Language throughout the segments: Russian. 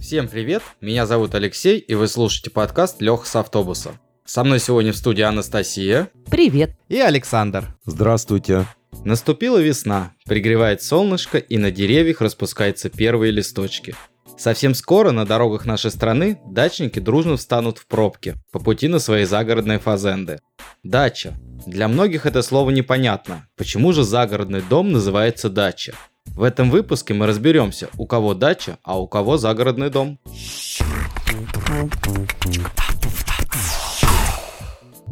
Всем привет, меня зовут Алексей, и вы слушаете подкаст Леха с автобуса. Со мной сегодня в студии Анастасия. Привет. И Александр. Здравствуйте. Наступила весна, пригревает солнышко, и на деревьях распускаются первые листочки. Совсем скоро на дорогах нашей страны дачники дружно встанут в пробки по пути на свои загородные фазенды. Дача. Для многих это слово непонятно. Почему же загородный дом называется дача? В этом выпуске мы разберемся, у кого дача, а у кого загородный дом.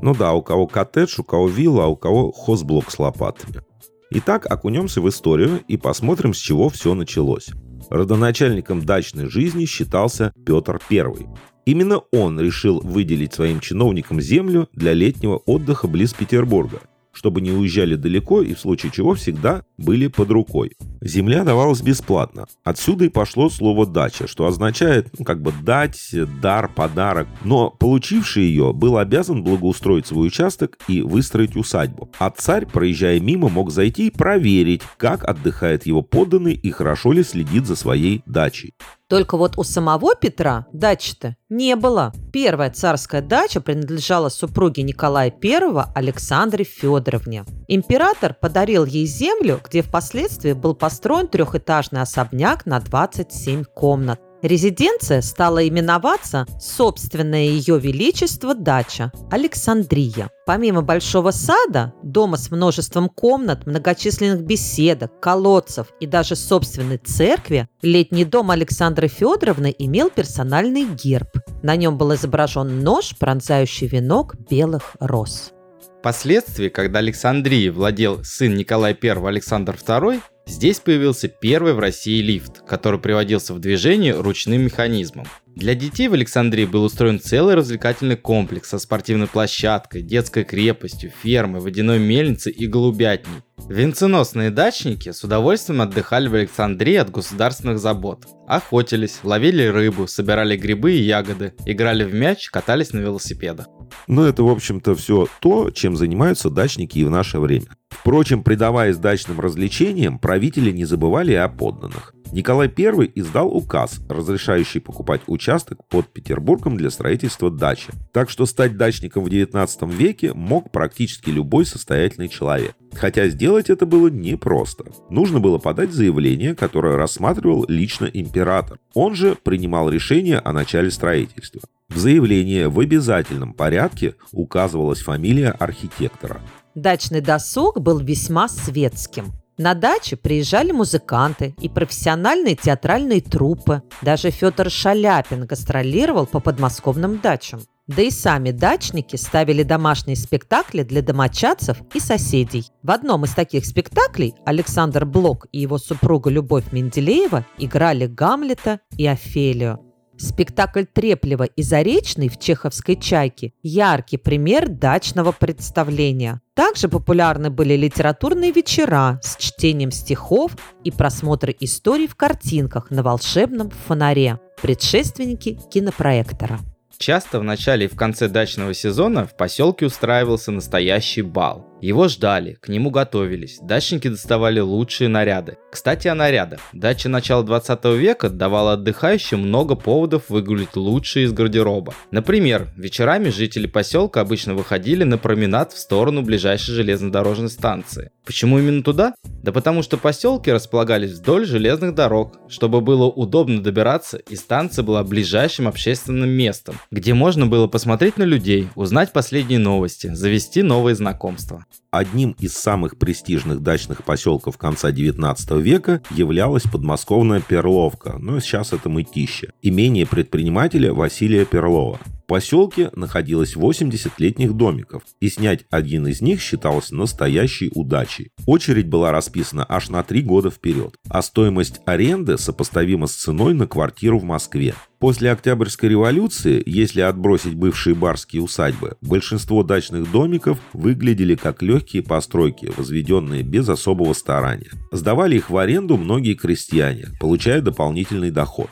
Ну да, у кого коттедж, у кого вилла, а у кого хозблок с лопатами. Итак, окунемся в историю и посмотрим, с чего все началось. Родоначальником дачной жизни считался Петр I. Именно он решил выделить своим чиновникам землю для летнего отдыха близ Петербурга чтобы не уезжали далеко и в случае чего всегда были под рукой. Земля давалась бесплатно. Отсюда и пошло слово «дача», что означает ну, как бы дать, дар, подарок. Но получивший ее был обязан благоустроить свой участок и выстроить усадьбу. А царь, проезжая мимо, мог зайти и проверить, как отдыхает его подданный и хорошо ли следит за своей дачей. Только вот у самого Петра дачи-то не было. Первая царская дача принадлежала супруге Николая I Александре Федоровне. Император подарил ей землю, где впоследствии был построен трехэтажный особняк на 27 комнат. Резиденция стала именоваться собственное ее величество дача Александрия. Помимо большого сада, дома с множеством комнат, многочисленных беседок, колодцев и даже собственной церкви, летний дом Александры Федоровны имел персональный герб. На нем был изображен нож, пронзающий венок белых роз. Впоследствии, когда Александрией владел сын Николая I Александр II, Здесь появился первый в России лифт, который приводился в движение ручным механизмом. Для детей в Александрии был устроен целый развлекательный комплекс со спортивной площадкой, детской крепостью, фермой, водяной мельницей и голубятней. Венценосные дачники с удовольствием отдыхали в Александрии от государственных забот. Охотились, ловили рыбу, собирали грибы и ягоды, играли в мяч, катались на велосипедах. Ну, это, в общем-то, все то, чем занимаются дачники и в наше время. Впрочем, предаваясь дачным развлечениям, правители не забывали и о подданных. Николай I издал указ, разрешающий покупать участок под Петербургом для строительства дачи. Так что стать дачником в 19 веке мог практически любой состоятельный человек. Хотя сделать это было непросто. Нужно было подать заявление, которое рассматривал лично император. Он же принимал решение о начале строительства. В заявлении в обязательном порядке указывалась фамилия архитектора. Дачный досуг был весьма светским. На даче приезжали музыканты и профессиональные театральные труппы. Даже Федор Шаляпин гастролировал по подмосковным дачам. Да и сами дачники ставили домашние спектакли для домочадцев и соседей. В одном из таких спектаклей Александр Блок и его супруга Любовь Менделеева играли Гамлета и Офелию. Спектакль Треплева и Заречный в чеховской «Чайке» – яркий пример дачного представления. Также популярны были литературные вечера с чтением стихов и просмотры историй в картинках на волшебном фонаре – предшественники кинопроектора. Часто в начале и в конце дачного сезона в поселке устраивался настоящий бал. Его ждали, к нему готовились, дачники доставали лучшие наряды. Кстати о нарядах. Дача начала 20 века давала отдыхающим много поводов выгулить лучшие из гардероба. Например, вечерами жители поселка обычно выходили на променад в сторону ближайшей железнодорожной станции. Почему именно туда? Да потому что поселки располагались вдоль железных дорог, чтобы было удобно добираться и станция была ближайшим общественным местом, где можно было посмотреть на людей, узнать последние новости, завести новые знакомства. Одним из самых престижных дачных поселков конца 19 века являлась подмосковная Перловка, но ну, сейчас это Мытище, имение предпринимателя Василия Перлова поселке находилось 80 летних домиков, и снять один из них считалось настоящей удачей. Очередь была расписана аж на три года вперед, а стоимость аренды сопоставима с ценой на квартиру в Москве. После Октябрьской революции, если отбросить бывшие барские усадьбы, большинство дачных домиков выглядели как легкие постройки, возведенные без особого старания. Сдавали их в аренду многие крестьяне, получая дополнительный доход.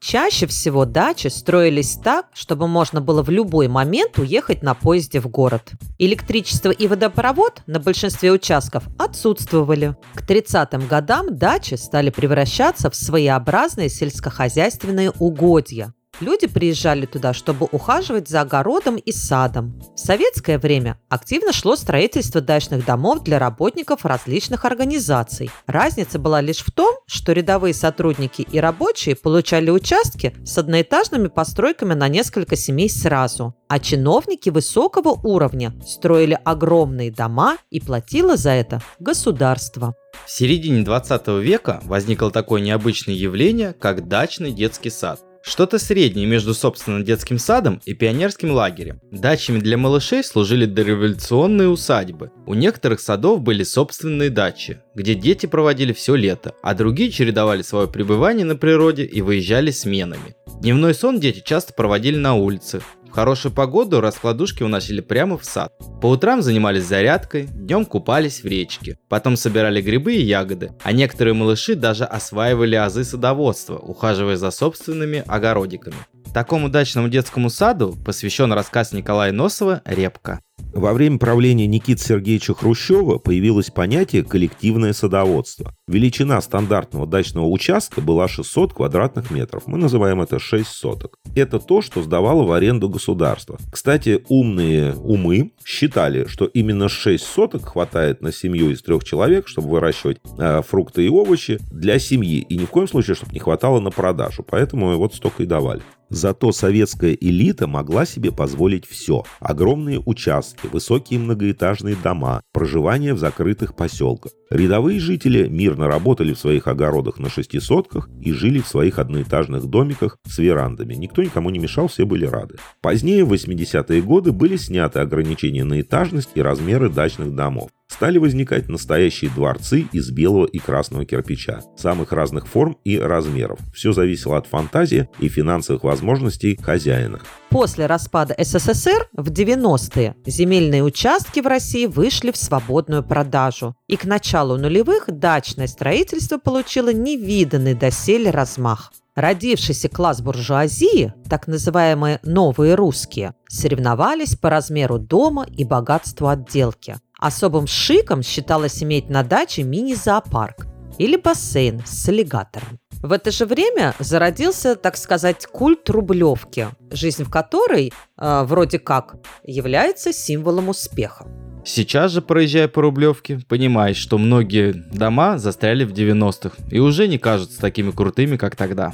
Чаще всего дачи строились так, чтобы можно было в любой момент уехать на поезде в город. Электричество и водопровод на большинстве участков отсутствовали. К 30-м годам дачи стали превращаться в своеобразные сельскохозяйственные угодья. Люди приезжали туда, чтобы ухаживать за огородом и садом. В советское время активно шло строительство дачных домов для работников различных организаций. Разница была лишь в том, что рядовые сотрудники и рабочие получали участки с одноэтажными постройками на несколько семей сразу, а чиновники высокого уровня строили огромные дома и платило за это государство. В середине 20 века возникло такое необычное явление, как дачный детский сад. Что-то среднее между собственным детским садом и пионерским лагерем. Дачами для малышей служили дореволюционные усадьбы. У некоторых садов были собственные дачи, где дети проводили все лето, а другие чередовали свое пребывание на природе и выезжали сменами. Дневной сон дети часто проводили на улице, хорошую погоду раскладушки уносили прямо в сад. По утрам занимались зарядкой, днем купались в речке. Потом собирали грибы и ягоды. А некоторые малыши даже осваивали азы садоводства, ухаживая за собственными огородиками. Такому дачному детскому саду посвящен рассказ Николая Носова «Репка». Во время правления Никиты Сергеевича Хрущева появилось понятие «коллективное садоводство». Величина стандартного дачного участка была 600 квадратных метров. Мы называем это 6 соток. Это то, что сдавало в аренду государство. Кстати, умные умы считали, что именно 6 соток хватает на семью из трех человек, чтобы выращивать э, фрукты и овощи для семьи. И ни в коем случае, чтобы не хватало на продажу. Поэтому вот столько и давали. Зато советская элита могла себе позволить все. Огромные участки, высокие многоэтажные дома, проживание в закрытых поселках. Рядовые жители мирно работали в своих огородах на шестисотках и жили в своих одноэтажных домиках с верандами. Никто никому не мешал, все были рады. Позднее, в 80-е годы, были сняты ограничения на этажность и размеры дачных домов стали возникать настоящие дворцы из белого и красного кирпича, самых разных форм и размеров. Все зависело от фантазии и финансовых возможностей хозяина. После распада СССР в 90-е земельные участки в России вышли в свободную продажу. И к началу нулевых дачное строительство получило невиданный доселе размах. Родившийся класс буржуазии, так называемые «новые русские», соревновались по размеру дома и богатству отделки. Особым шиком считалось иметь на даче мини-зоопарк или бассейн с аллигатором. В это же время зародился, так сказать, культ Рублевки, жизнь в которой, э, вроде как, является символом успеха. Сейчас же, проезжая по Рублевке, понимаешь, что многие дома застряли в 90-х и уже не кажутся такими крутыми, как тогда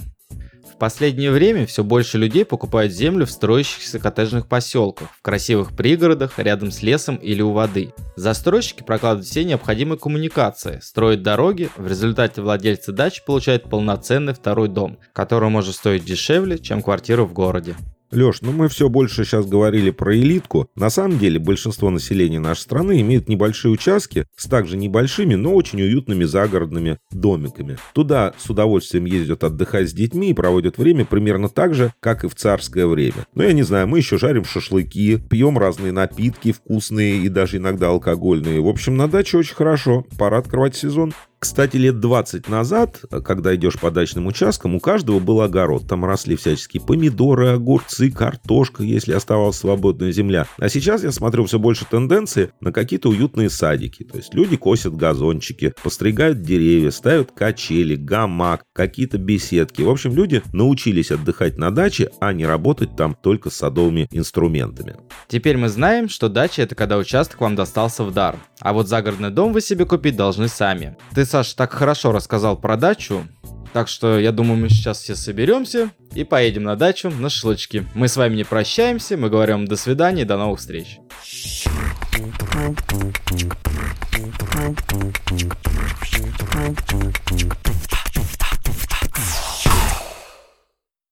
последнее время все больше людей покупают землю в строящихся коттеджных поселках, в красивых пригородах, рядом с лесом или у воды. Застройщики прокладывают все необходимые коммуникации, строят дороги, в результате владельцы дач получают полноценный второй дом, который может стоить дешевле, чем квартира в городе. Леш, ну мы все больше сейчас говорили про элитку. На самом деле большинство населения нашей страны имеет небольшие участки с также небольшими, но очень уютными загородными домиками. Туда с удовольствием ездят отдыхать с детьми и проводят время примерно так же, как и в царское время. Но я не знаю, мы еще жарим шашлыки, пьем разные напитки вкусные и даже иногда алкогольные. В общем, на даче очень хорошо. Пора открывать сезон. Кстати, лет 20 назад, когда идешь по дачным участкам, у каждого был огород. Там росли всяческие помидоры, огурцы, картошка, если оставалась свободная земля. А сейчас я смотрю все больше тенденции на какие-то уютные садики. То есть люди косят газончики, постригают деревья, ставят качели, гамак, какие-то беседки. В общем, люди научились отдыхать на даче, а не работать там только с садовыми инструментами. Теперь мы знаем, что дача это когда участок вам достался в дар. А вот загородный дом вы себе купить должны сами. Ты Саша так хорошо рассказал про дачу, так что я думаю, мы сейчас все соберемся и поедем на дачу на шашлычки. Мы с вами не прощаемся, мы говорим до свидания, до новых встреч. Thank.